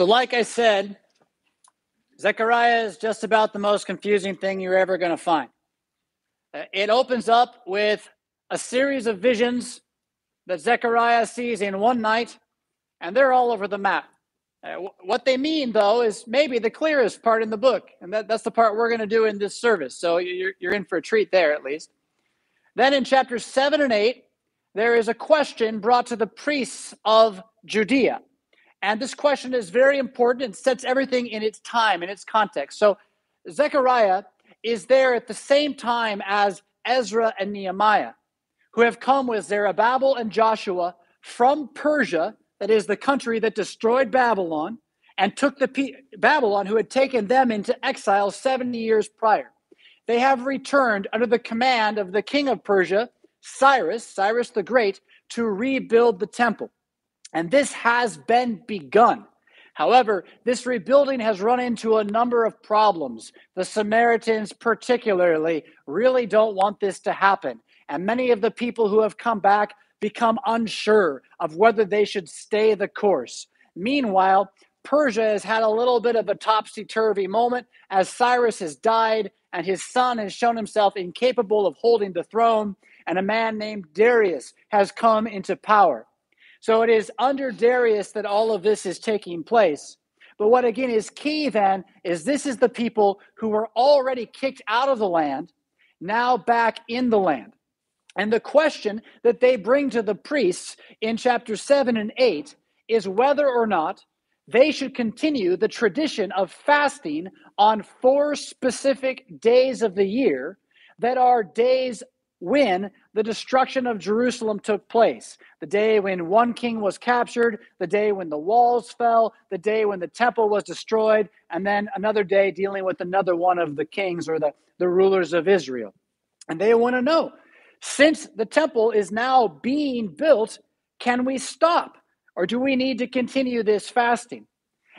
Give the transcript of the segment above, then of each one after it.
So, like I said, Zechariah is just about the most confusing thing you're ever going to find. Uh, it opens up with a series of visions that Zechariah sees in one night, and they're all over the map. Uh, what they mean, though, is maybe the clearest part in the book, and that, that's the part we're going to do in this service. So you're, you're in for a treat there, at least. Then in chapters 7 and 8, there is a question brought to the priests of Judea. And this question is very important and sets everything in its time, in its context. So Zechariah is there at the same time as Ezra and Nehemiah, who have come with Zerubbabel and Joshua from Persia, that is the country that destroyed Babylon, and took the Babylon, who had taken them into exile 70 years prior. They have returned under the command of the king of Persia, Cyrus, Cyrus the Great, to rebuild the temple. And this has been begun. However, this rebuilding has run into a number of problems. The Samaritans, particularly, really don't want this to happen. And many of the people who have come back become unsure of whether they should stay the course. Meanwhile, Persia has had a little bit of a topsy turvy moment as Cyrus has died and his son has shown himself incapable of holding the throne, and a man named Darius has come into power. So it is under Darius that all of this is taking place. But what again is key then is this is the people who were already kicked out of the land, now back in the land. And the question that they bring to the priests in chapter 7 and 8 is whether or not they should continue the tradition of fasting on four specific days of the year that are days when the destruction of Jerusalem took place. The day when one king was captured, the day when the walls fell, the day when the temple was destroyed, and then another day dealing with another one of the kings or the, the rulers of Israel. And they want to know since the temple is now being built, can we stop? Or do we need to continue this fasting?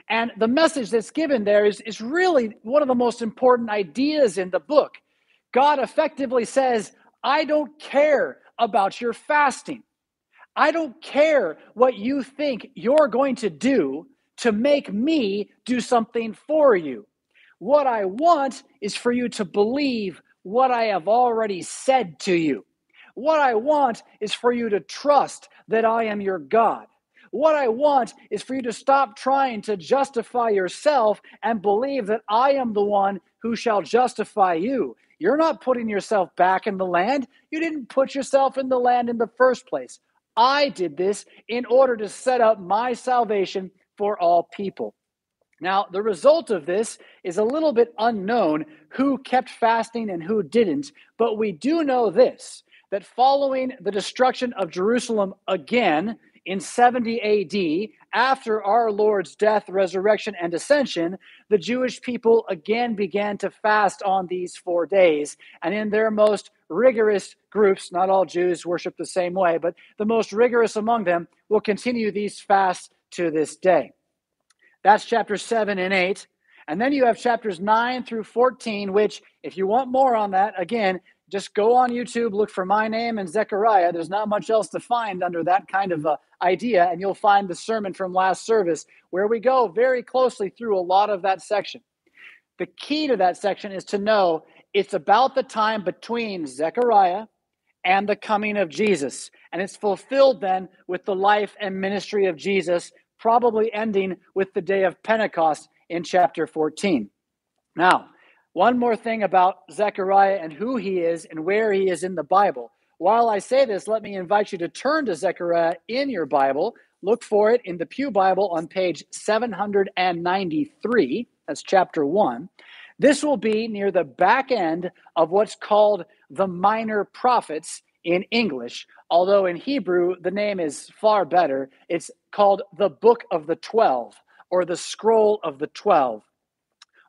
And the message that's given there is, is really one of the most important ideas in the book. God effectively says, I don't care about your fasting. I don't care what you think you're going to do to make me do something for you. What I want is for you to believe what I have already said to you. What I want is for you to trust that I am your God. What I want is for you to stop trying to justify yourself and believe that I am the one who shall justify you. You're not putting yourself back in the land. You didn't put yourself in the land in the first place. I did this in order to set up my salvation for all people. Now, the result of this is a little bit unknown who kept fasting and who didn't, but we do know this that following the destruction of Jerusalem again, in 70 AD, after our Lord's death, resurrection, and ascension, the Jewish people again began to fast on these four days. And in their most rigorous groups, not all Jews worship the same way, but the most rigorous among them will continue these fasts to this day. That's chapter 7 and 8. And then you have chapters 9 through 14, which, if you want more on that, again, just go on YouTube, look for my name and Zechariah. There's not much else to find under that kind of uh, idea, and you'll find the sermon from last service where we go very closely through a lot of that section. The key to that section is to know it's about the time between Zechariah and the coming of Jesus. And it's fulfilled then with the life and ministry of Jesus, probably ending with the day of Pentecost in chapter 14. Now, one more thing about Zechariah and who he is and where he is in the Bible. While I say this, let me invite you to turn to Zechariah in your Bible. Look for it in the Pew Bible on page 793. That's chapter 1. This will be near the back end of what's called the Minor Prophets in English, although in Hebrew the name is far better. It's called the Book of the Twelve or the Scroll of the Twelve.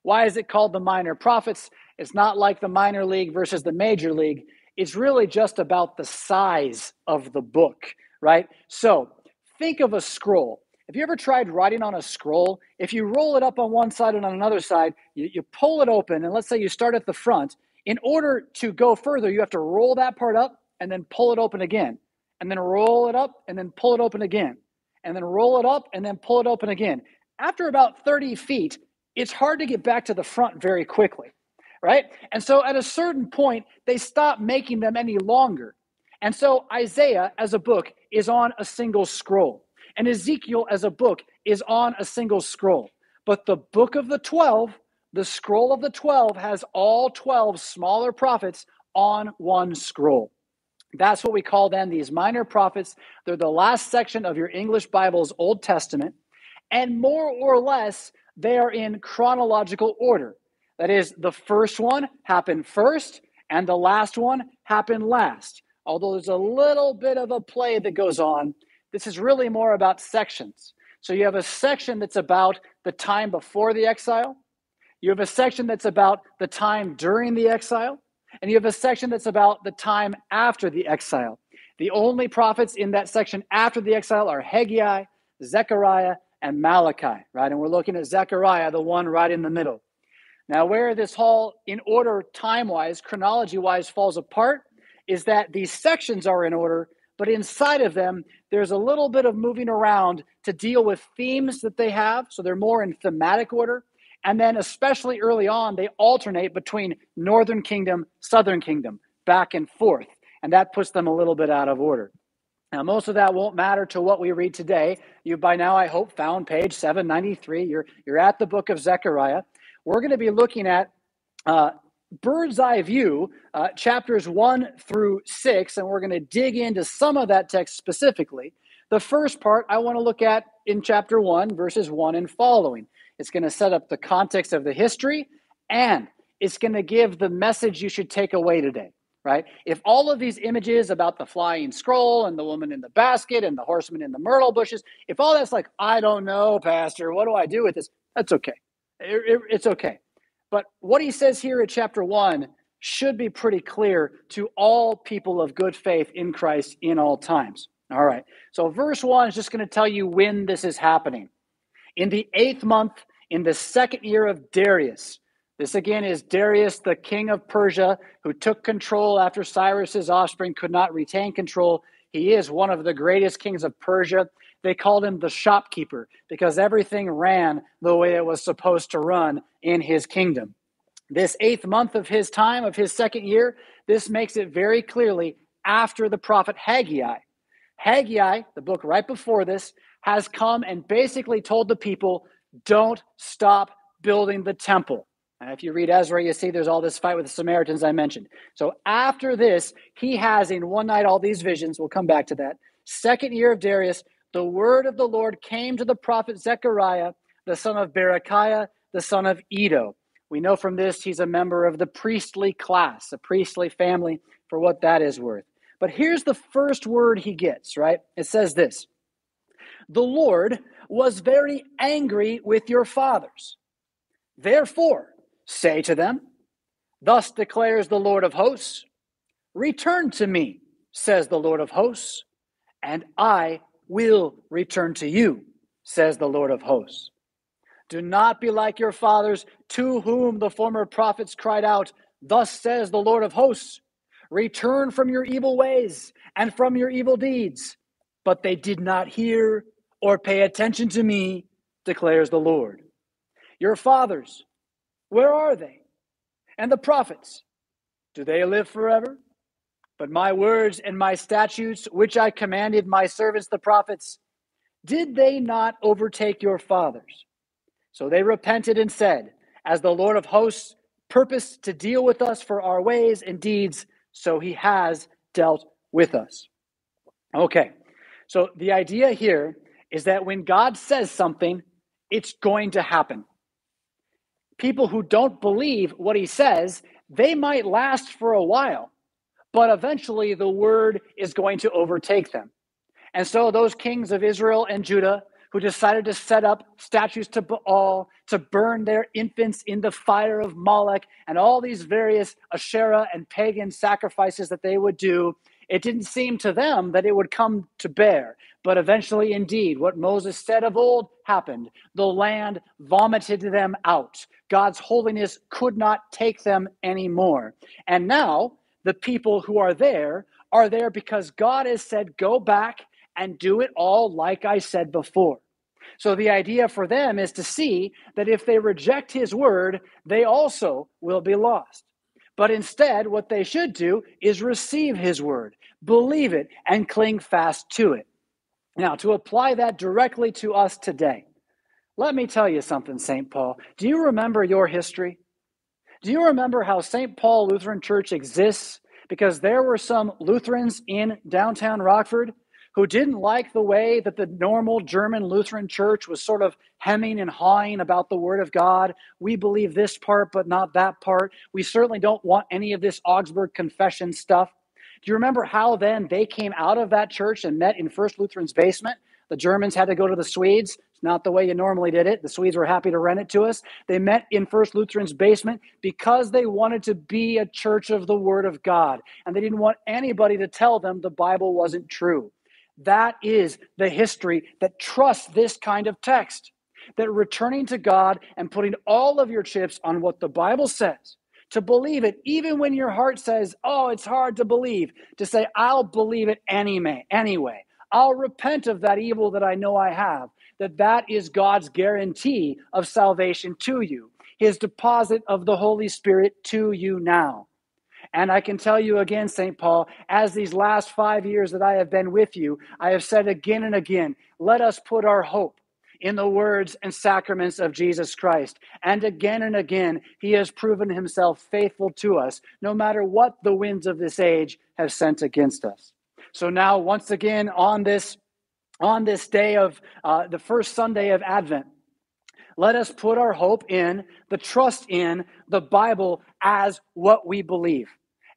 Why is it called the minor prophets? It's not like the minor league versus the major league. It's really just about the size of the book, right? So think of a scroll. Have you ever tried writing on a scroll? If you roll it up on one side and on another side, you, you pull it open, and let's say you start at the front. In order to go further, you have to roll that part up and then pull it open again, and then roll it up and then pull it open again, and then roll it up and then pull it open again. after about 30 feet, it's hard to get back to the front very quickly, right? And so at a certain point, they stop making them any longer. And so Isaiah as a book is on a single scroll, and Ezekiel as a book is on a single scroll. But the book of the 12, the scroll of the 12, has all 12 smaller prophets on one scroll. That's what we call then these minor prophets. They're the last section of your English Bible's Old Testament. And more or less, they are in chronological order. That is, the first one happened first, and the last one happened last. Although there's a little bit of a play that goes on, this is really more about sections. So you have a section that's about the time before the exile, you have a section that's about the time during the exile, and you have a section that's about the time after the exile. The only prophets in that section after the exile are Haggai, Zechariah, and Malachi, right? And we're looking at Zechariah, the one right in the middle. Now, where this whole, in order time wise, chronology wise, falls apart is that these sections are in order, but inside of them, there's a little bit of moving around to deal with themes that they have. So they're more in thematic order. And then, especially early on, they alternate between Northern Kingdom, Southern Kingdom, back and forth. And that puts them a little bit out of order. Now, most of that won't matter to what we read today. You, by now, I hope, found page 793. You're, you're at the book of Zechariah. We're going to be looking at uh, bird's eye view, uh, chapters 1 through 6, and we're going to dig into some of that text specifically. The first part I want to look at in chapter 1, verses 1 and following. It's going to set up the context of the history, and it's going to give the message you should take away today right? If all of these images about the flying scroll and the woman in the basket and the horseman in the myrtle bushes, if all that's like, I don't know, Pastor, what do I do with this? That's okay. It, it, it's okay. But what he says here in chapter one should be pretty clear to all people of good faith in Christ in all times. All right. So, verse one is just going to tell you when this is happening. In the eighth month, in the second year of Darius, this again is Darius, the king of Persia, who took control after Cyrus's offspring could not retain control. He is one of the greatest kings of Persia. They called him the shopkeeper because everything ran the way it was supposed to run in his kingdom. This eighth month of his time, of his second year, this makes it very clearly after the prophet Haggai. Haggai, the book right before this, has come and basically told the people, don't stop building the temple. And if you read Ezra, you see there's all this fight with the Samaritans I mentioned. So after this, he has in one night all these visions. We'll come back to that. Second year of Darius, the word of the Lord came to the prophet Zechariah, the son of Berechiah, the son of Iddo. We know from this he's a member of the priestly class, a priestly family, for what that is worth. But here's the first word he gets, right? It says this The Lord was very angry with your fathers. Therefore, Say to them, Thus declares the Lord of hosts Return to me, says the Lord of hosts, and I will return to you, says the Lord of hosts. Do not be like your fathers, to whom the former prophets cried out, Thus says the Lord of hosts Return from your evil ways and from your evil deeds. But they did not hear or pay attention to me, declares the Lord. Your fathers, where are they? And the prophets, do they live forever? But my words and my statutes, which I commanded my servants the prophets, did they not overtake your fathers? So they repented and said, As the Lord of hosts purposed to deal with us for our ways and deeds, so he has dealt with us. Okay, so the idea here is that when God says something, it's going to happen people who don't believe what he says, they might last for a while, but eventually the word is going to overtake them. And so those kings of Israel and Judah who decided to set up statues to Baal, to burn their infants in the fire of Moloch, and all these various Asherah and pagan sacrifices that they would do, it didn't seem to them that it would come to bear. But eventually, indeed, what Moses said of old happened. The land vomited them out. God's holiness could not take them anymore. And now, the people who are there are there because God has said, Go back and do it all like I said before. So the idea for them is to see that if they reject his word, they also will be lost. But instead, what they should do is receive his word, believe it, and cling fast to it. Now, to apply that directly to us today, let me tell you something, St. Paul. Do you remember your history? Do you remember how St. Paul Lutheran Church exists? Because there were some Lutherans in downtown Rockford who didn't like the way that the normal German Lutheran church was sort of hemming and hawing about the Word of God. We believe this part, but not that part. We certainly don't want any of this Augsburg Confession stuff. Do you remember how then they came out of that church and met in First Lutheran's basement? The Germans had to go to the Swedes. It's not the way you normally did it. The Swedes were happy to rent it to us. They met in First Lutheran's basement because they wanted to be a church of the Word of God. And they didn't want anybody to tell them the Bible wasn't true. That is the history that trusts this kind of text. That returning to God and putting all of your chips on what the Bible says, to believe it, even when your heart says, oh, it's hard to believe, to say, I'll believe it anyway, anyway. I'll repent of that evil that I know I have, that that is God's guarantee of salvation to you, his deposit of the Holy Spirit to you now. And I can tell you again, St. Paul, as these last five years that I have been with you, I have said again and again, let us put our hope in the words and sacraments of Jesus Christ. And again and again, he has proven himself faithful to us, no matter what the winds of this age have sent against us. So now, once again, on this on this day of uh, the first Sunday of Advent, let us put our hope in, the trust in the Bible as what we believe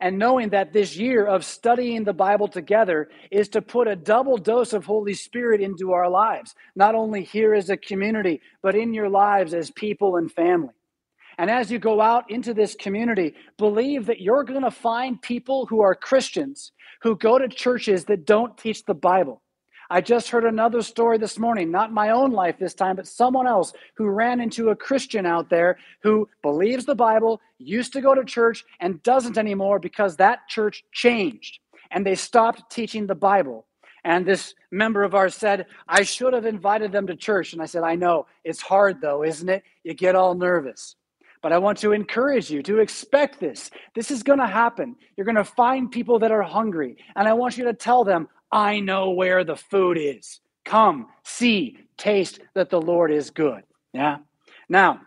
and knowing that this year of studying the Bible together is to put a double dose of Holy Spirit into our lives, not only here as a community, but in your lives as people and family. And as you go out into this community, believe that you're going to find people who are Christians who go to churches that don't teach the Bible. I just heard another story this morning, not my own life this time, but someone else who ran into a Christian out there who believes the Bible, used to go to church, and doesn't anymore because that church changed and they stopped teaching the Bible. And this member of ours said, I should have invited them to church. And I said, I know. It's hard though, isn't it? You get all nervous. But I want to encourage you to expect this. This is going to happen. You're going to find people that are hungry. And I want you to tell them, I know where the food is. Come, see, taste that the Lord is good. Yeah. Now,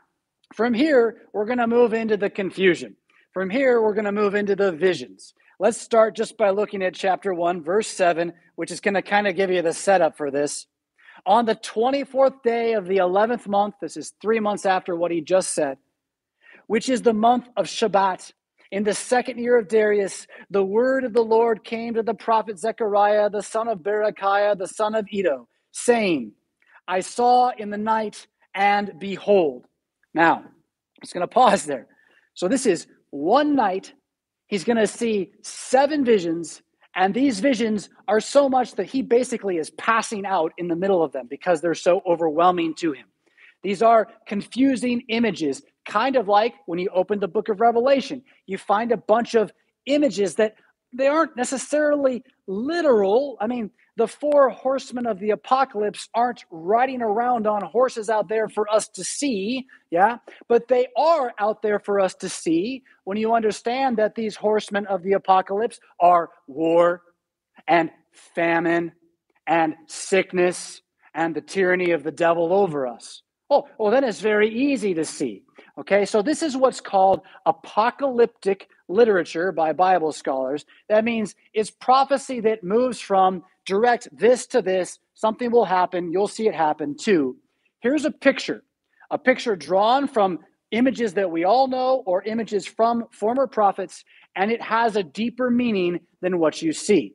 from here, we're going to move into the confusion. From here, we're going to move into the visions. Let's start just by looking at chapter 1, verse 7, which is going to kind of give you the setup for this. On the 24th day of the 11th month, this is three months after what he just said, which is the month of Shebat, in the second year of Darius, the word of the Lord came to the prophet Zechariah, the son of Berechiah, the son of Iddo, saying, I saw in the night and behold. Now, just going to pause there. So, this is one night. He's going to see seven visions, and these visions are so much that he basically is passing out in the middle of them because they're so overwhelming to him. These are confusing images, kind of like when you open the book of Revelation, you find a bunch of images that they aren't necessarily literal. I mean, the four horsemen of the apocalypse aren't riding around on horses out there for us to see, yeah, but they are out there for us to see when you understand that these horsemen of the apocalypse are war and famine and sickness and the tyranny of the devil over us. Oh, well, then it's very easy to see. Okay, so this is what's called apocalyptic literature by Bible scholars. That means it's prophecy that moves from direct this to this, something will happen, you'll see it happen, to here's a picture, a picture drawn from images that we all know or images from former prophets, and it has a deeper meaning than what you see.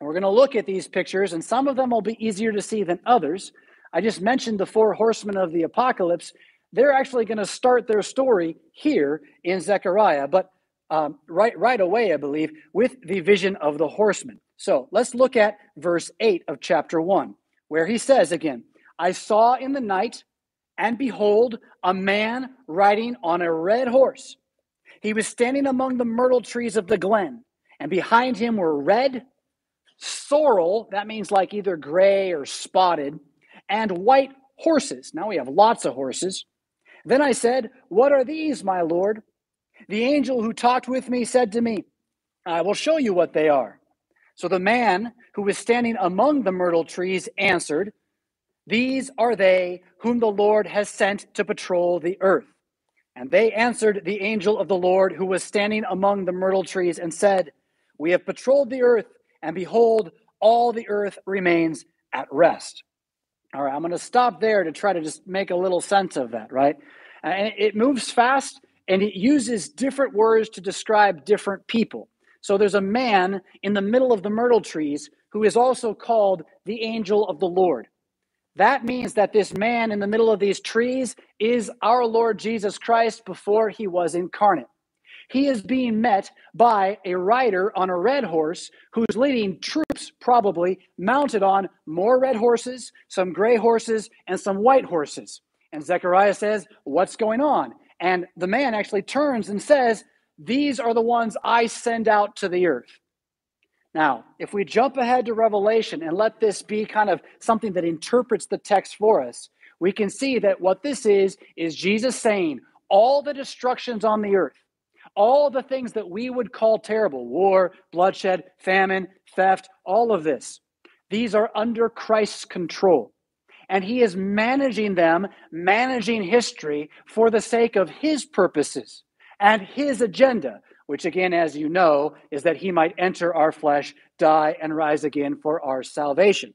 We're going to look at these pictures, and some of them will be easier to see than others. I just mentioned the four horsemen of the apocalypse they're actually going to start their story here in Zechariah, but um, right, right away, I believe, with the vision of the horseman. So let's look at verse 8 of chapter 1, where he says again, I saw in the night, and behold, a man riding on a red horse. He was standing among the myrtle trees of the glen, and behind him were red, sorrel, that means like either gray or spotted, and white horses. Now we have lots of horses. Then I said, What are these, my Lord? The angel who talked with me said to me, I will show you what they are. So the man who was standing among the myrtle trees answered, These are they whom the Lord has sent to patrol the earth. And they answered the angel of the Lord who was standing among the myrtle trees and said, We have patrolled the earth, and behold, all the earth remains at rest. All right, I'm going to stop there to try to just make a little sense of that, right? Uh, and it moves fast and it uses different words to describe different people. So there's a man in the middle of the myrtle trees who is also called the angel of the Lord. That means that this man in the middle of these trees is our Lord Jesus Christ before he was incarnate. He is being met by a rider on a red horse who's leading troops, probably mounted on more red horses, some gray horses, and some white horses. And Zechariah says, What's going on? And the man actually turns and says, These are the ones I send out to the earth. Now, if we jump ahead to Revelation and let this be kind of something that interprets the text for us, we can see that what this is, is Jesus saying, all the destructions on the earth, all the things that we would call terrible war, bloodshed, famine, theft, all of this these are under Christ's control. And he is managing them, managing history for the sake of his purposes and his agenda, which, again, as you know, is that he might enter our flesh, die, and rise again for our salvation.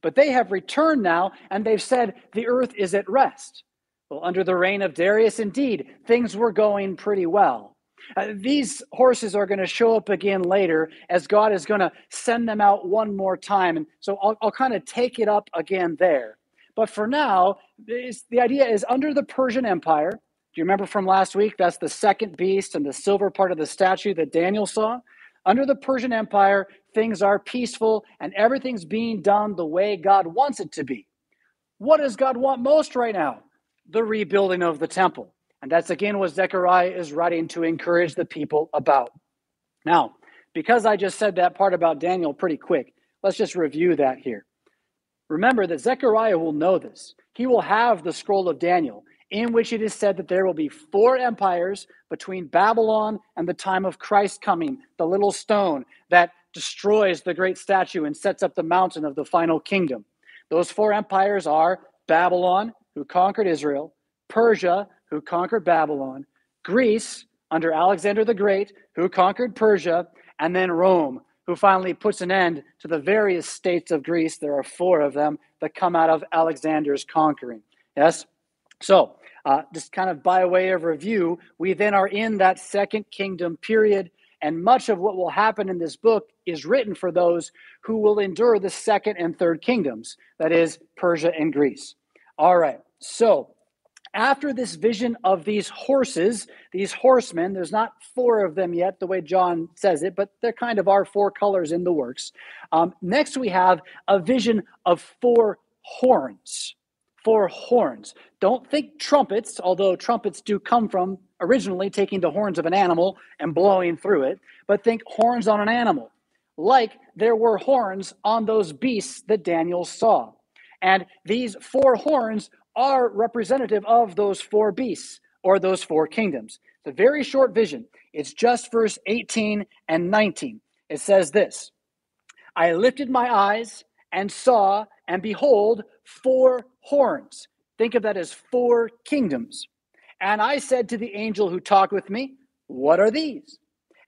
But they have returned now, and they've said the earth is at rest. Well, under the reign of Darius, indeed, things were going pretty well. Uh, these horses are going to show up again later as God is going to send them out one more time. And so I'll, I'll kind of take it up again there. But for now, the idea is under the Persian Empire. Do you remember from last week? That's the second beast and the silver part of the statue that Daniel saw. Under the Persian Empire, things are peaceful and everything's being done the way God wants it to be. What does God want most right now? The rebuilding of the temple. And that's again what Zechariah is writing to encourage the people about. Now, because I just said that part about Daniel pretty quick, let's just review that here. Remember that Zechariah will know this. He will have the scroll of Daniel, in which it is said that there will be four empires between Babylon and the time of Christ coming, the little stone that destroys the great statue and sets up the mountain of the final kingdom. Those four empires are Babylon, who conquered Israel, Persia, who conquered Babylon, Greece, under Alexander the Great, who conquered Persia, and then Rome, who finally puts an end to the various states of Greece. There are four of them that come out of Alexander's conquering. Yes? So, uh, just kind of by way of review, we then are in that second kingdom period, and much of what will happen in this book is written for those who will endure the second and third kingdoms, that is, Persia and Greece. All right. So, after this vision of these horses, these horsemen, there's not four of them yet, the way John says it, but there kind of are four colors in the works. Um, next, we have a vision of four horns. Four horns. Don't think trumpets, although trumpets do come from originally taking the horns of an animal and blowing through it, but think horns on an animal, like there were horns on those beasts that Daniel saw. And these four horns are representative of those four beasts or those four kingdoms. It's a very short vision. It's just verse 18 and 19. It says this I lifted my eyes and saw, and behold, four horns. Think of that as four kingdoms. And I said to the angel who talked with me, What are these?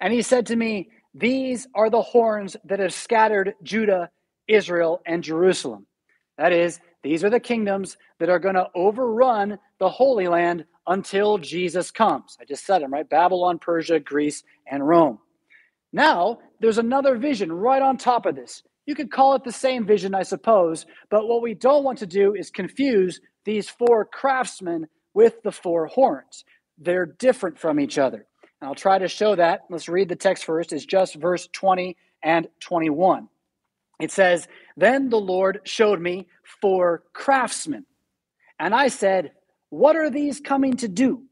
And he said to me, These are the horns that have scattered Judah, Israel, and Jerusalem. That is, these are the kingdoms that are going to overrun the Holy Land until Jesus comes. I just said them, right? Babylon, Persia, Greece, and Rome. Now, there's another vision right on top of this. You could call it the same vision, I suppose, but what we don't want to do is confuse these four craftsmen with the four horns. They're different from each other. And I'll try to show that. Let's read the text first. It's just verse 20 and 21. It says, Then the Lord showed me four craftsmen. And I said, What are these coming to do?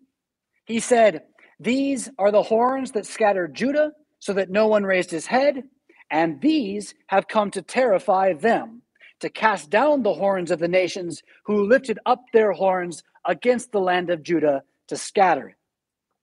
He said, These are the horns that scattered Judah so that no one raised his head, and these have come to terrify them, to cast down the horns of the nations who lifted up their horns against the land of Judah to scatter it.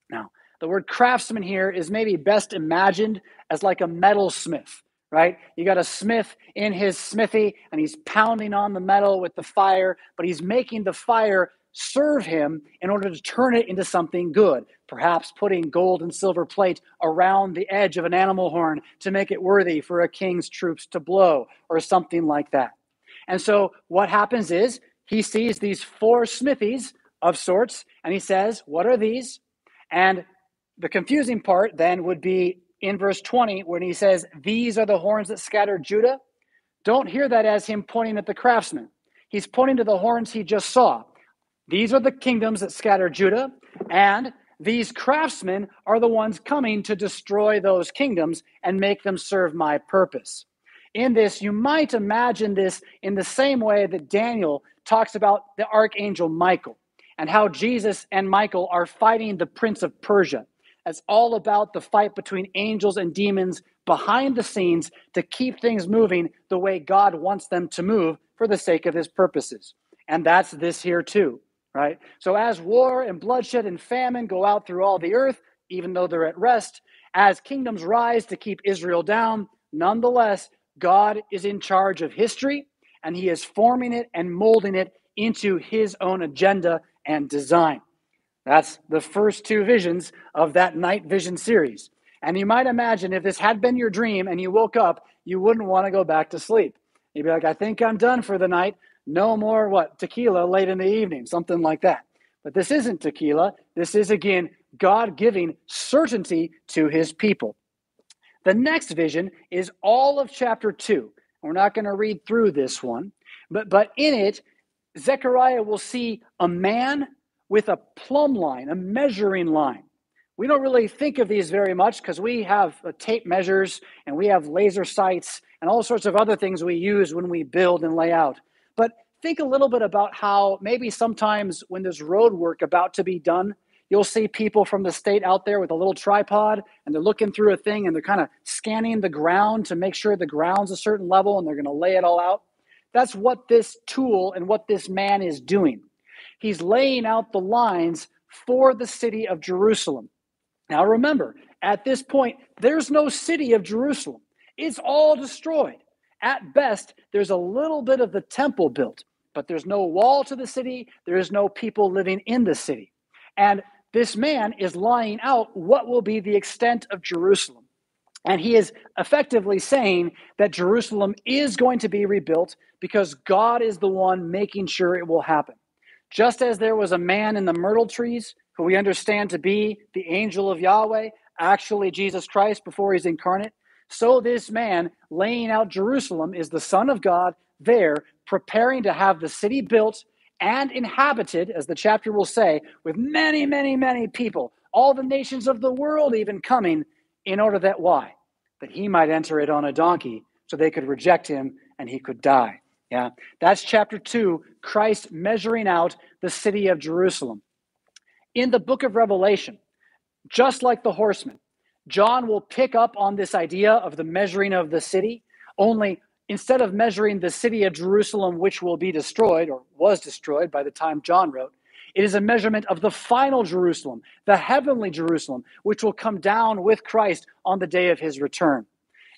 Now, the word craftsman here is maybe best imagined as like a metalsmith, right? You got a smith in his smithy and he's pounding on the metal with the fire, but he's making the fire serve him in order to turn it into something good, perhaps putting gold and silver plate around the edge of an animal horn to make it worthy for a king's troops to blow, or something like that. And so what happens is he sees these four smithies of sorts, and he says, What are these? And the confusing part then would be in verse 20 when he says, These are the horns that scattered Judah. Don't hear that as him pointing at the craftsman. He's pointing to the horns he just saw. These are the kingdoms that scatter Judah, and these craftsmen are the ones coming to destroy those kingdoms and make them serve my purpose. In this, you might imagine this in the same way that Daniel talks about the archangel Michael and how Jesus and Michael are fighting the prince of Persia. It's all about the fight between angels and demons behind the scenes to keep things moving the way God wants them to move for the sake of his purposes. And that's this here too right? So as war and bloodshed and famine go out through all the earth, even though they're at rest, as kingdoms rise to keep Israel down, nonetheless, God is in charge of history and he is forming it and molding it into his own agenda and design. That's the first two visions of that night vision series. And you might imagine if this had been your dream and you woke up, you wouldn't want to go back to sleep. You'd be like, I think I'm done for the night no more what tequila late in the evening, something like that. But this isn't tequila. This is again God giving certainty to his people. The next vision is all of chapter 2. We're not going to read through this one, but but in it Zechariah will see a man with a plumb line, a measuring line. We don't really think of these very much because we have uh, tape measures and we have laser sights and all sorts of other things we use when we build and lay out. But think a little bit about how maybe sometimes when there's road work about to be done, you'll see people from the state out there with a little tripod and they're looking through a thing and they're kind of scanning the ground to make sure the ground's a certain level and they're going to lay it all out. That's what this tool and what this man is doing. He's laying out the lines for the city of Jerusalem. Now remember, at this point, there's no city of Jerusalem. It's all destroyed. At best, there's a little bit of the temple built, but there's no wall to the city. There is no people living in the city. And this man is lying out what will be the extent of Jerusalem. And he is effectively saying that Jerusalem is going to be rebuilt because God is the one making sure it will happen. Just as there was a man in the myrtle trees who we understand to be the angel of Yahweh, actually Jesus Christ before he's incarnate, so this man laying out Jerusalem is the Son of God there, preparing to have the city built and inhabited, as the chapter will say, with many, many, many people, all the nations of the world even coming, in order that why? That he might enter it on a donkey so they could reject him and he could die. Yeah, that's chapter two, Christ measuring out the city of Jerusalem. In the book of Revelation, just like the horsemen, John will pick up on this idea of the measuring of the city, only instead of measuring the city of Jerusalem, which will be destroyed or was destroyed by the time John wrote, it is a measurement of the final Jerusalem, the heavenly Jerusalem, which will come down with Christ on the day of his return.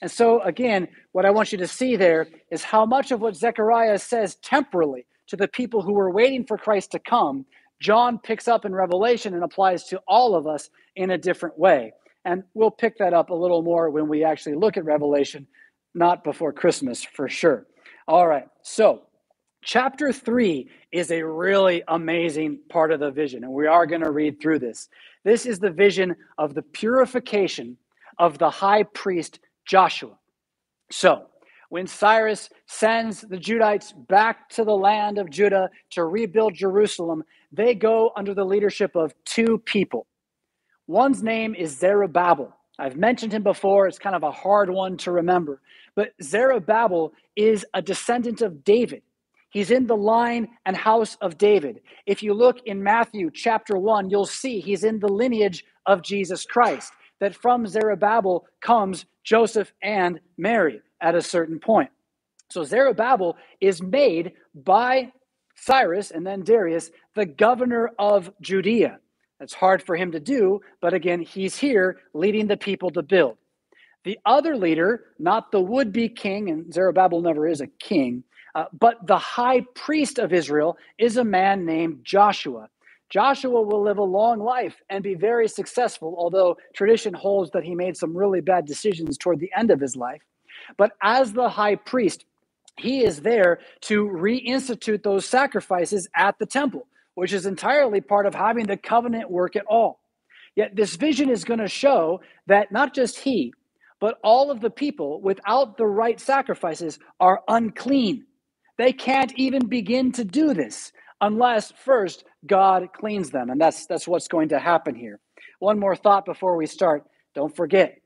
And so, again, what I want you to see there is how much of what Zechariah says temporally to the people who were waiting for Christ to come, John picks up in Revelation and applies to all of us in a different way. And we'll pick that up a little more when we actually look at Revelation, not before Christmas for sure. All right, so chapter three is a really amazing part of the vision, and we are going to read through this. This is the vision of the purification of the high priest Joshua. So, when Cyrus sends the Judites back to the land of Judah to rebuild Jerusalem, they go under the leadership of two people One's name is Zerubbabel. I've mentioned him before. It's kind of a hard one to remember. But Zerubbabel is a descendant of David. He's in the line and house of David. If you look in Matthew chapter 1, you'll see he's in the lineage of Jesus Christ, that from Zerubbabel comes Joseph and Mary at a certain point. So Zerubbabel is made by Cyrus and then Darius the governor of Judea. That's hard for him to do, but again, he's here leading the people to build. The other leader, not the would be king, and Zerubbabel never is a king, uh, but the high priest of Israel is a man named Joshua. Joshua will live a long life and be very successful, although tradition holds that he made some really bad decisions toward the end of his life. But as the high priest, he is there to reinstitute those sacrifices at the temple, which is entirely part of having the covenant work at all. Yet this vision is going to show that not just he, but all of the people without the right sacrifices are unclean. They can't even begin to do this unless first God cleans them. And that's, that's what's going to happen here. One more thought before we start. Don't forget,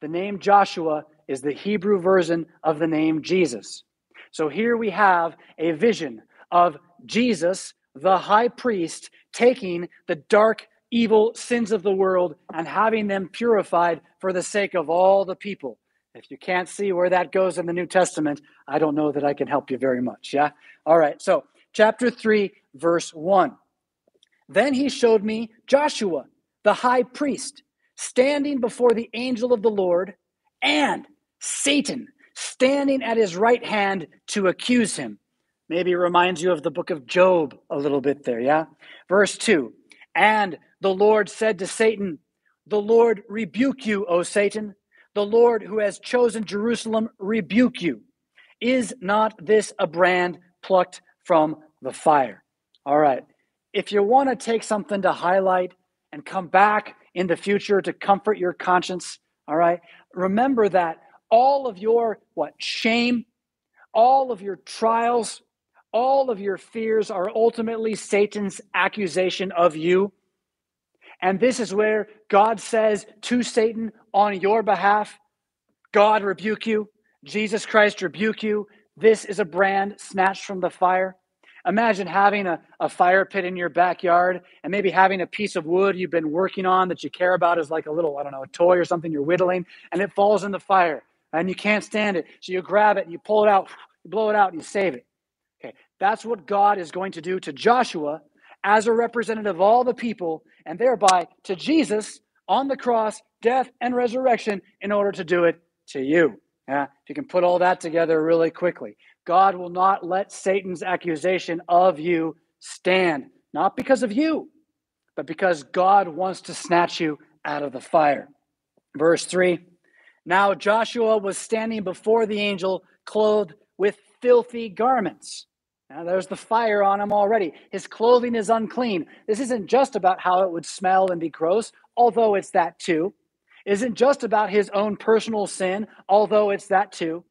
the name Joshua is the Hebrew version of the name Jesus. So here we have a vision of Jesus, the high priest, taking the dark, evil sins of the world and having them purified for the sake of all the people. If you can't see where that goes in the New Testament, I don't know that I can help you very much. Yeah? All right. So, chapter 3, verse 1. Then he showed me Joshua, the high priest, standing before the angel of the Lord, and Satan, standing at his right hand to accuse him. Maybe reminds you of the book of Job a little bit there, yeah? Verse 2 And the Lord said to Satan, The Lord rebuke you, O Satan. The Lord who has chosen Jerusalem rebuke you. Is not this a brand plucked from the fire? All right. If you want to take something to highlight and come back in the future to comfort your conscience, all right, remember that all of your what shame, all of your trials, all of your fears are ultimately Satan's accusation of you. And this is where God says to Satan on your behalf, God rebuke you, Jesus Christ rebuke you. This is a brand snatched from the fire. Imagine having a, a fire pit in your backyard and maybe having a piece of wood you've been working on that you care about is like a little, I don't know, a toy or something you're whittling, and it falls in the fire and you can't stand it. So you grab it and you pull it out, you blow it out, and you save it. Okay, that's what God is going to do to Joshua as a representative of all the people, and thereby to Jesus on the cross, death, and resurrection in order to do it to you. Yeah, if you can put all that together really quickly. God will not let Satan's accusation of you stand, not because of you, but because God wants to snatch you out of the fire. Verse 3 Now Joshua was standing before the angel, clothed with filthy garments. Now, there's the fire on him already. His clothing is unclean. This isn't just about how it would smell and be gross, although it's that too. Isn't just about his own personal sin, although it's that too.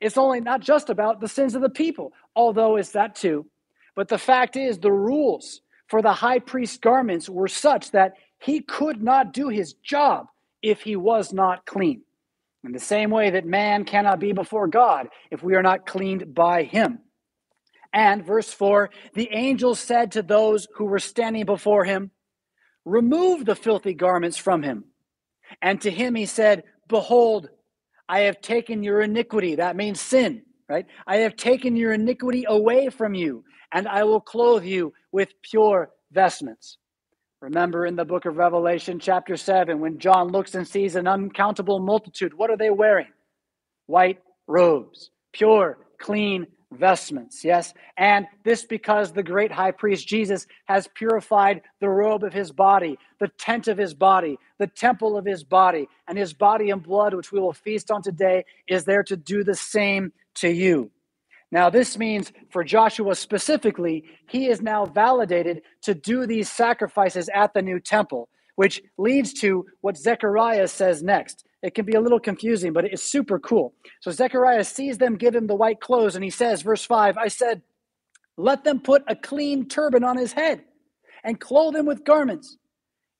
It's only not just about the sins of the people, although it's that too. But the fact is, the rules for the high priest's garments were such that he could not do his job if he was not clean. In the same way that man cannot be before God if we are not cleaned by him. And verse 4 the angel said to those who were standing before him, Remove the filthy garments from him. And to him he said, Behold, I have taken your iniquity. That means sin, right? I have taken your iniquity away from you, and I will clothe you with pure vestments. Remember in the book of Revelation, chapter 7, when John looks and sees an uncountable multitude, what are they wearing? White robes, pure, clean vestments. Yes. And this because the great high priest Jesus has purified the robe of his body, the tent of his body, the temple of his body, and his body and blood, which we will feast on today, is there to do the same to you. Now, this means for Joshua specifically, he is now validated to do these sacrifices at the new temple, which leads to what Zechariah says next. It can be a little confusing, but it's super cool. So Zechariah sees them give him the white clothes, and he says, verse 5, I said, Let them put a clean turban on his head and clothe him with garments.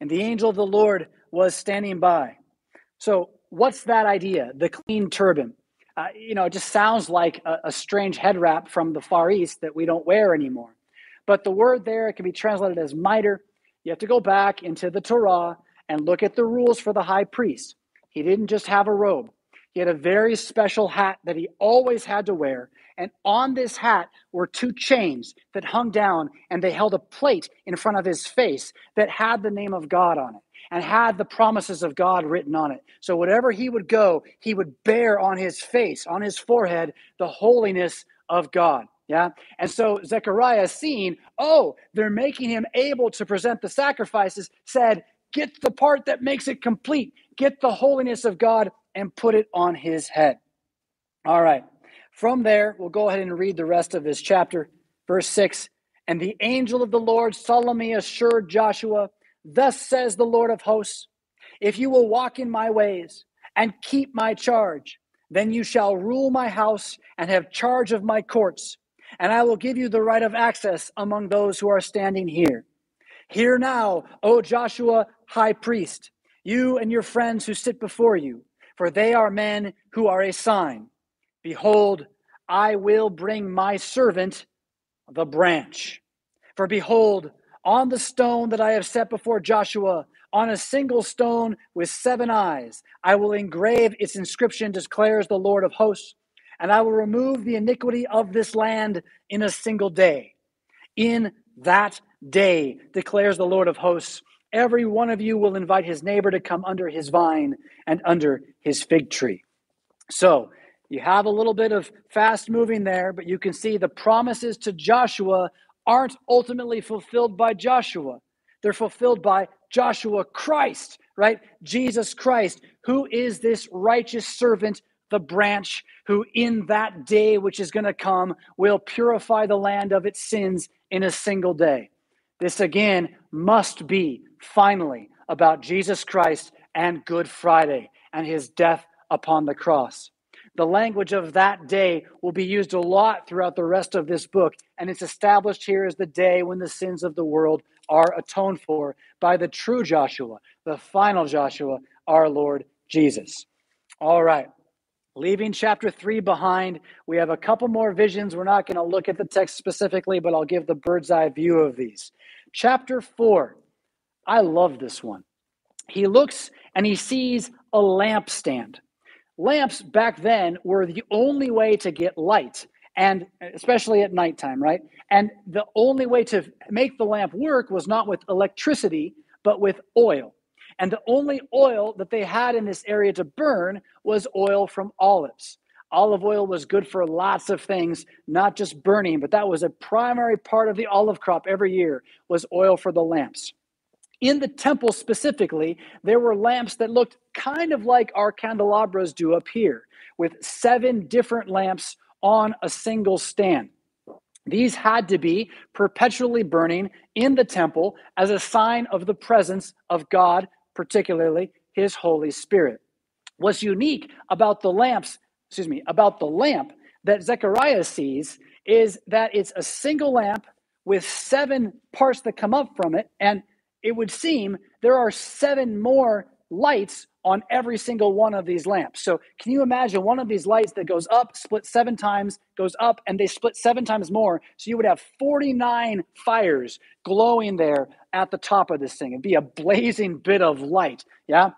And the angel of the Lord was standing by. So, what's that idea? The clean turban. Uh, you know, it just sounds like a, a strange head wrap from the Far East that we don't wear anymore. But the word there it can be translated as mitre. You have to go back into the Torah and look at the rules for the high priest. He didn't just have a robe, He had a very special hat that he always had to wear. And on this hat were two chains that hung down, and they held a plate in front of his face that had the name of God on it and had the promises of God written on it. So whatever he would go, he would bear on his face, on his forehead, the holiness of God. Yeah. And so Zechariah, seeing, oh, they're making him able to present the sacrifices, said, Get the part that makes it complete, get the holiness of God and put it on his head. All right. From there, we'll go ahead and read the rest of this chapter. Verse 6 And the angel of the Lord solemnly assured Joshua, Thus says the Lord of hosts, if you will walk in my ways and keep my charge, then you shall rule my house and have charge of my courts, and I will give you the right of access among those who are standing here. Hear now, O Joshua, high priest, you and your friends who sit before you, for they are men who are a sign. Behold, I will bring my servant, the branch. For behold, on the stone that I have set before Joshua, on a single stone with seven eyes, I will engrave its inscription, declares the Lord of hosts, and I will remove the iniquity of this land in a single day. In that day, declares the Lord of hosts, every one of you will invite his neighbor to come under his vine and under his fig tree. So, you have a little bit of fast moving there, but you can see the promises to Joshua aren't ultimately fulfilled by Joshua. They're fulfilled by Joshua Christ, right? Jesus Christ, who is this righteous servant, the branch, who in that day which is going to come will purify the land of its sins in a single day. This again must be finally about Jesus Christ and Good Friday and his death upon the cross. The language of that day will be used a lot throughout the rest of this book, and it's established here as the day when the sins of the world are atoned for by the true Joshua, the final Joshua, our Lord Jesus. All right. Leaving chapter 3 behind, we have a couple more visions. We're not going to look at the text specifically, but I'll give the bird's eye view of these. Chapter 4, I love this one. He looks and he sees a lampstand. Lamps back then were the only way to get light and especially at nighttime right? And the only way to make the lamp work was not with electricity but with oil. And the only oil that they had in this area to burn was oil from olives. Olive oil was good for lots of things not just burning but that was a primary part of the olive crop every year was oil for the lamps in the temple specifically, there were lamps that looked kind of like our candelabras do up here, with seven different lamps on a single stand. These had to be perpetually burning in the temple as a sign of the presence of God, particularly his Holy Spirit. What's unique about the lamps, excuse me, about the lamp that Zechariah sees is that it's a single lamp with seven parts that come up from it. And it would seem there are seven more lights on every single one of these lamps. So, can you imagine one of these lights that goes up, split seven times, goes up, and they split seven times more? So, you would have 49 fires glowing there at the top of this thing. It'd be a blazing bit of light. Yeah.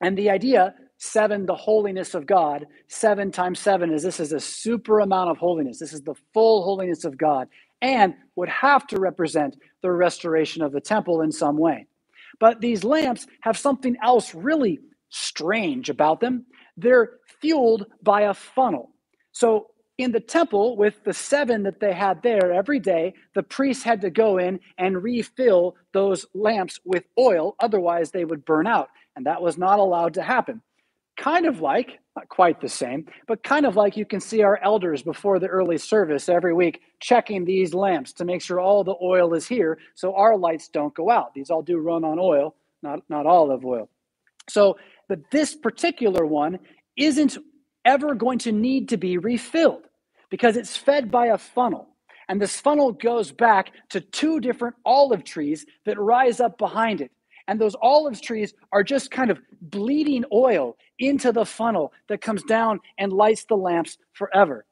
And the idea, seven, the holiness of God, seven times seven is this is a super amount of holiness. This is the full holiness of God and would have to represent the restoration of the temple in some way. But these lamps have something else really strange about them. They're fueled by a funnel. So in the temple, with the seven that they had there every day, the priests had to go in and refill those lamps with oil, otherwise, they would burn out. And that was not allowed to happen kind of like, not quite the same, but kind of like you can see our elders before the early service every week checking these lamps to make sure all the oil is here so our lights don't go out. These all do run on oil, not, not olive oil. So, but this particular one isn't ever going to need to be refilled because it's fed by a funnel. And this funnel goes back to two different olive trees that rise up behind it. And those olive trees are just kind of bleeding oil into the funnel that comes down and lights the lamps forever.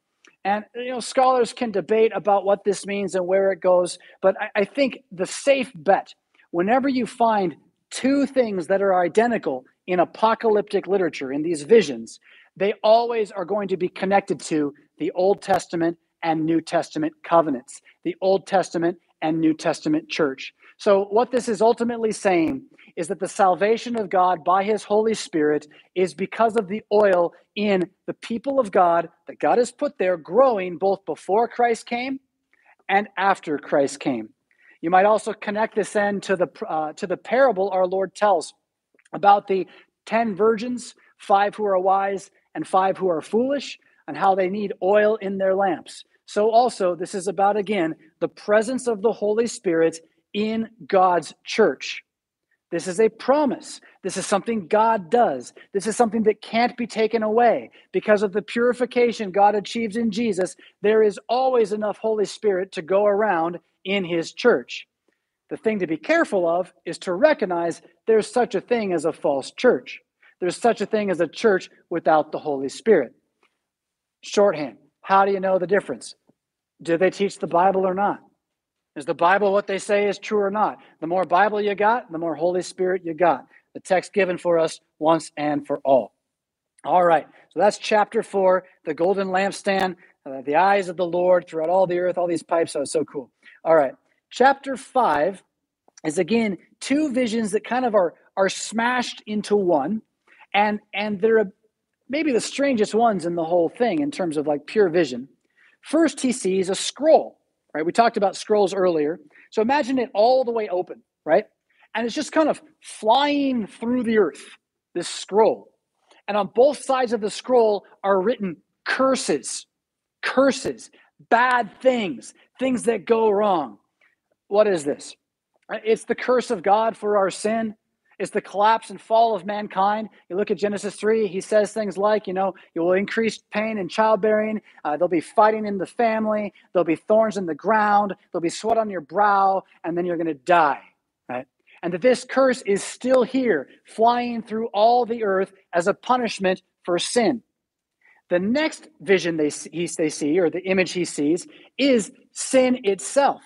And you know, scholars can debate about what this means and where it goes, but I, I think the safe bet, whenever you find two things that are identical in apocalyptic literature, in these visions, they always are going to be connected to the Old Testament and New Testament covenants, the Old Testament and New Testament church. So, what this is ultimately saying is that the salvation of God by his Holy Spirit is because of the oil in the people of God that God has put there growing both before Christ came and after Christ came. You might also connect this end to the, uh, to the parable our Lord tells about the 10 virgins, five who are wise and five who are foolish, and how they need oil in their lamps. So, also, this is about, again, the presence of the Holy Spirit in God's church. This is a promise. This is something God does. This is something that can't be taken away. Because of the purification God achieves in Jesus, there is always enough Holy Spirit to go around in His church. The thing to be careful of is to recognize there's such a thing as a false church. There's such a thing as a church without the Holy Spirit. Shorthand. How do you know the difference? Do they teach the Bible or not? Is the Bible what they say is true or not? The more Bible you got, the more Holy Spirit you got. The text given for us once and for all. All right, so that's chapter four, the golden lampstand, uh, the eyes of the Lord throughout all the earth, all these pipes. Oh, so cool. All right, chapter five is again two visions that kind of are are smashed into one, and and they're maybe the strangest ones in the whole thing in terms of like pure vision. First, he sees a scroll right? We talked about scrolls earlier. So imagine it all the way open, right? And it's just kind of flying through the earth, this scroll. And on both sides of the scroll are written curses, curses, bad things, things that go wrong. What is this? It's the curse of God for our sin is the collapse and fall of mankind. You look at Genesis 3, he says things like, you know, you will increase pain in childbearing. Uh, there'll be fighting in the family. There'll be thorns in the ground. There'll be sweat on your brow, and then you're going to die, right? And that this curse is still here, flying through all the earth as a punishment for sin. The next vision they, he, they see, or the image he sees, is sin itself.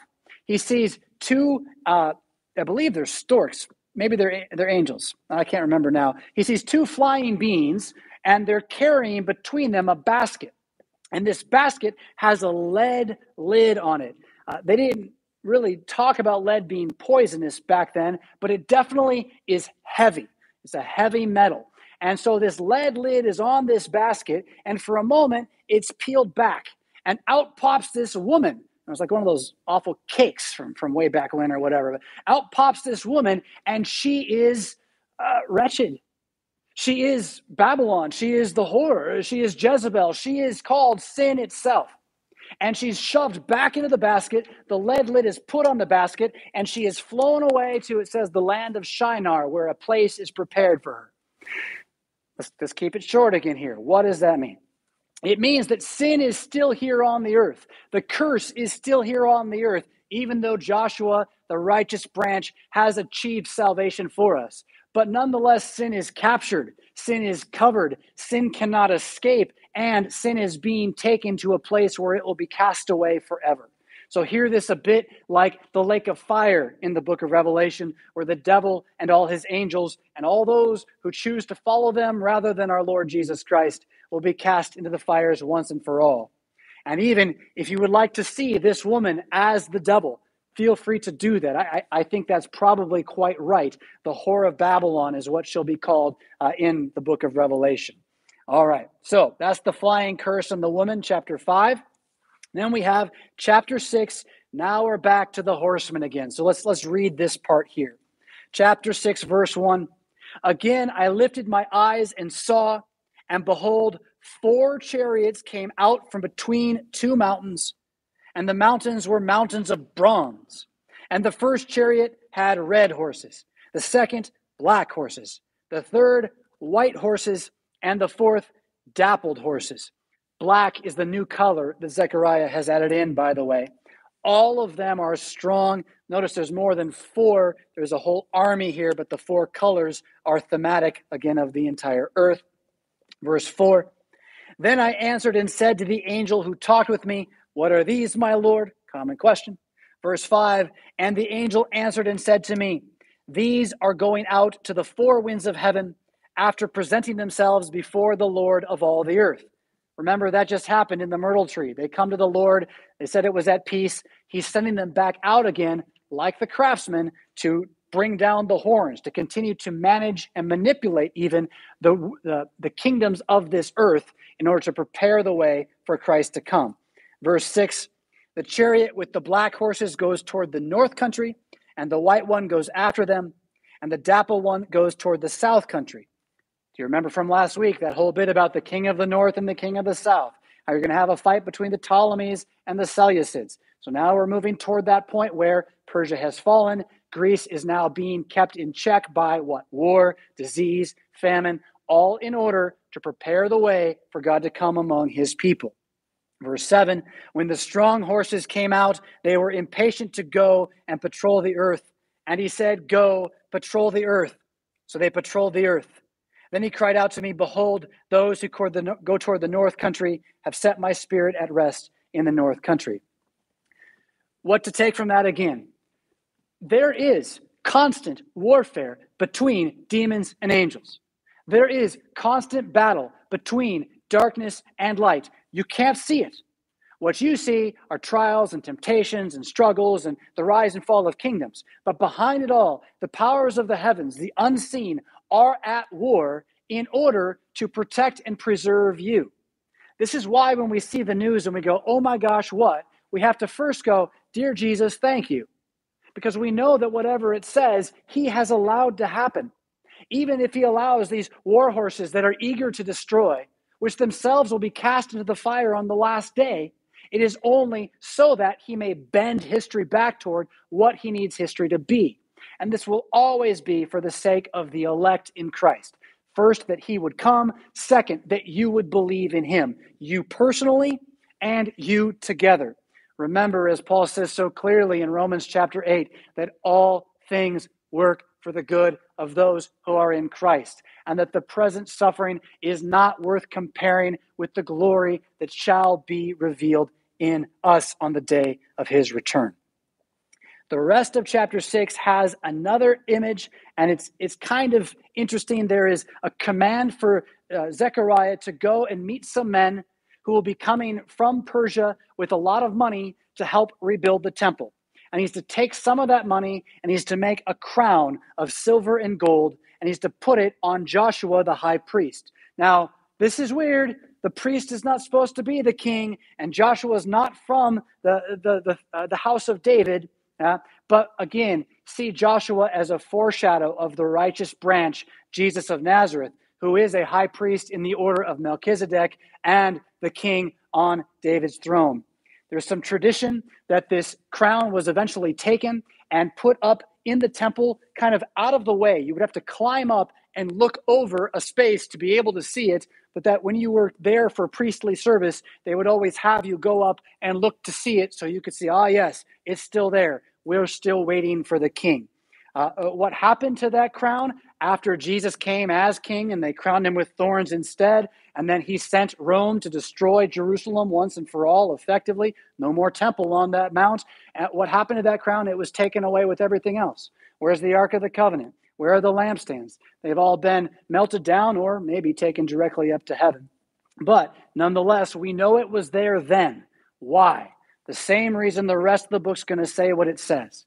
He sees two, uh, I believe they're storks, maybe they're they're angels. I can't remember now. He sees two flying beings, and they're carrying between them a basket, and this basket has a lead lid on it. Uh, they didn't really talk about lead being poisonous back then, but it definitely is heavy. It's a heavy metal. And so this lead lid is on this basket, and for a moment, it's peeled back, and out pops this woman it was like one of those awful cakes from, from way back when or whatever. But out pops this woman, and she is uh, wretched. She is Babylon. She is the horror. She is Jezebel. She is called sin itself. And she's shoved back into the basket. The lead lid is put on the basket, and she is flown away to, it says, the land of Shinar, where a place is prepared for her. Let's, let's keep it short again here. What does that mean? It means that sin is still here on the earth. The curse is still here on the earth, even though Joshua, the righteous branch, has achieved salvation for us. But nonetheless, sin is captured, sin is covered, sin cannot escape, and sin is being taken to a place where it will be cast away forever. So hear this a bit like the lake of fire in the book of Revelation, where the devil and all his angels and all those who choose to follow them rather than our Lord Jesus Christ will be cast into the fires once and for all. And even if you would like to see this woman as the devil, feel free to do that. I, I think that's probably quite right. The whore of Babylon is what she'll be called uh, in the book of Revelation. All right, so that's the flying curse on the woman, chapter 5. Then we have chapter 6. Now we're back to the horsemen again. So let's let's read this part here. Chapter 6 verse 1. Again I lifted my eyes and saw and behold four chariots came out from between two mountains and the mountains were mountains of bronze. And the first chariot had red horses, the second black horses, the third white horses, and the fourth dappled horses. Black is the new color that Zechariah has added in, by the way. All of them are strong. Notice there's more than four. There's a whole army here, but the four colors are thematic, again, of the entire earth. Verse 4 Then I answered and said to the angel who talked with me, What are these, my Lord? Common question. Verse 5 And the angel answered and said to me, These are going out to the four winds of heaven after presenting themselves before the Lord of all the earth. Remember, that just happened in the myrtle tree. They come to the Lord, they said it was at peace. He's sending them back out again, like the craftsman, to bring down the horns, to continue to manage and manipulate even the, the, the kingdoms of this earth in order to prepare the way for Christ to come. Verse 6 The chariot with the black horses goes toward the north country, and the white one goes after them, and the dapple one goes toward the south country. Do you remember from last week that whole bit about the king of the north and the king of the south? How you're going to have a fight between the Ptolemies and the Seleucids. So now we're moving toward that point where Persia has fallen. Greece is now being kept in check by what? War, disease, famine, all in order to prepare the way for God to come among his people. Verse 7 When the strong horses came out, they were impatient to go and patrol the earth. And he said, Go, patrol the earth. So they patrolled the earth. Then he cried out to me, Behold, those who go toward the north country have set my spirit at rest in the north country. What to take from that again? There is constant warfare between demons and angels. There is constant battle between darkness and light. You can't see it. What you see are trials and temptations and struggles and the rise and fall of kingdoms. But behind it all, the powers of the heavens, the unseen, are at war in order to protect and preserve you. This is why when we see the news and we go, oh my gosh, what? We have to first go, Dear Jesus, thank you. Because we know that whatever it says, He has allowed to happen. Even if He allows these war horses that are eager to destroy, which themselves will be cast into the fire on the last day, it is only so that He may bend history back toward what He needs history to be. And this will always be for the sake of the elect in Christ. First, that he would come. Second, that you would believe in him, you personally and you together. Remember, as Paul says so clearly in Romans chapter 8, that all things work for the good of those who are in Christ, and that the present suffering is not worth comparing with the glory that shall be revealed in us on the day of his return. The rest of chapter 6 has another image, and it's, it's kind of interesting. There is a command for uh, Zechariah to go and meet some men who will be coming from Persia with a lot of money to help rebuild the temple. And he's to take some of that money and he's to make a crown of silver and gold and he's to put it on Joshua the high priest. Now, this is weird. The priest is not supposed to be the king, and Joshua is not from the, the, the, uh, the house of David. Yeah? But again, see Joshua as a foreshadow of the righteous branch, Jesus of Nazareth, who is a high priest in the order of Melchizedek and the king on David's throne. There's some tradition that this crown was eventually taken and put up in the temple, kind of out of the way. You would have to climb up and look over a space to be able to see it, but that when you were there for priestly service, they would always have you go up and look to see it so you could see, ah, yes, it's still there. We're still waiting for the king. Uh, uh, what happened to that crown after Jesus came as king and they crowned him with thorns instead? And then he sent Rome to destroy Jerusalem once and for all, effectively. No more temple on that mount. And what happened to that crown? It was taken away with everything else. Where's the Ark of the Covenant? Where are the lampstands? They've all been melted down or maybe taken directly up to heaven. But nonetheless, we know it was there then. Why? The same reason the rest of the book's going to say what it says.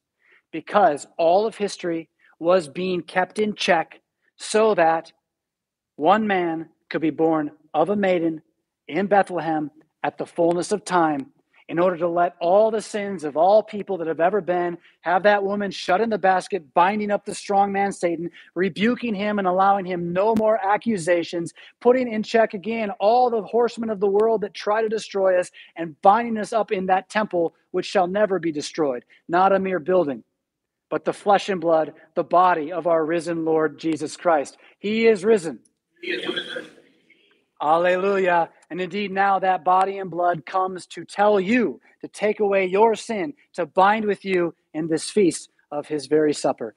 Because all of history was being kept in check so that one man could be born of a maiden in Bethlehem at the fullness of time in order to let all the sins of all people that have ever been have that woman shut in the basket, binding up the strong man Satan, rebuking him and allowing him no more accusations, putting in check again all the horsemen of the world that try to destroy us, and binding us up in that temple which shall never be destroyed, not a mere building. But the flesh and blood, the body of our risen Lord Jesus Christ. He is risen. He is risen. Alleluia. And indeed, now that body and blood comes to tell you, to take away your sin, to bind with you in this feast of his very supper.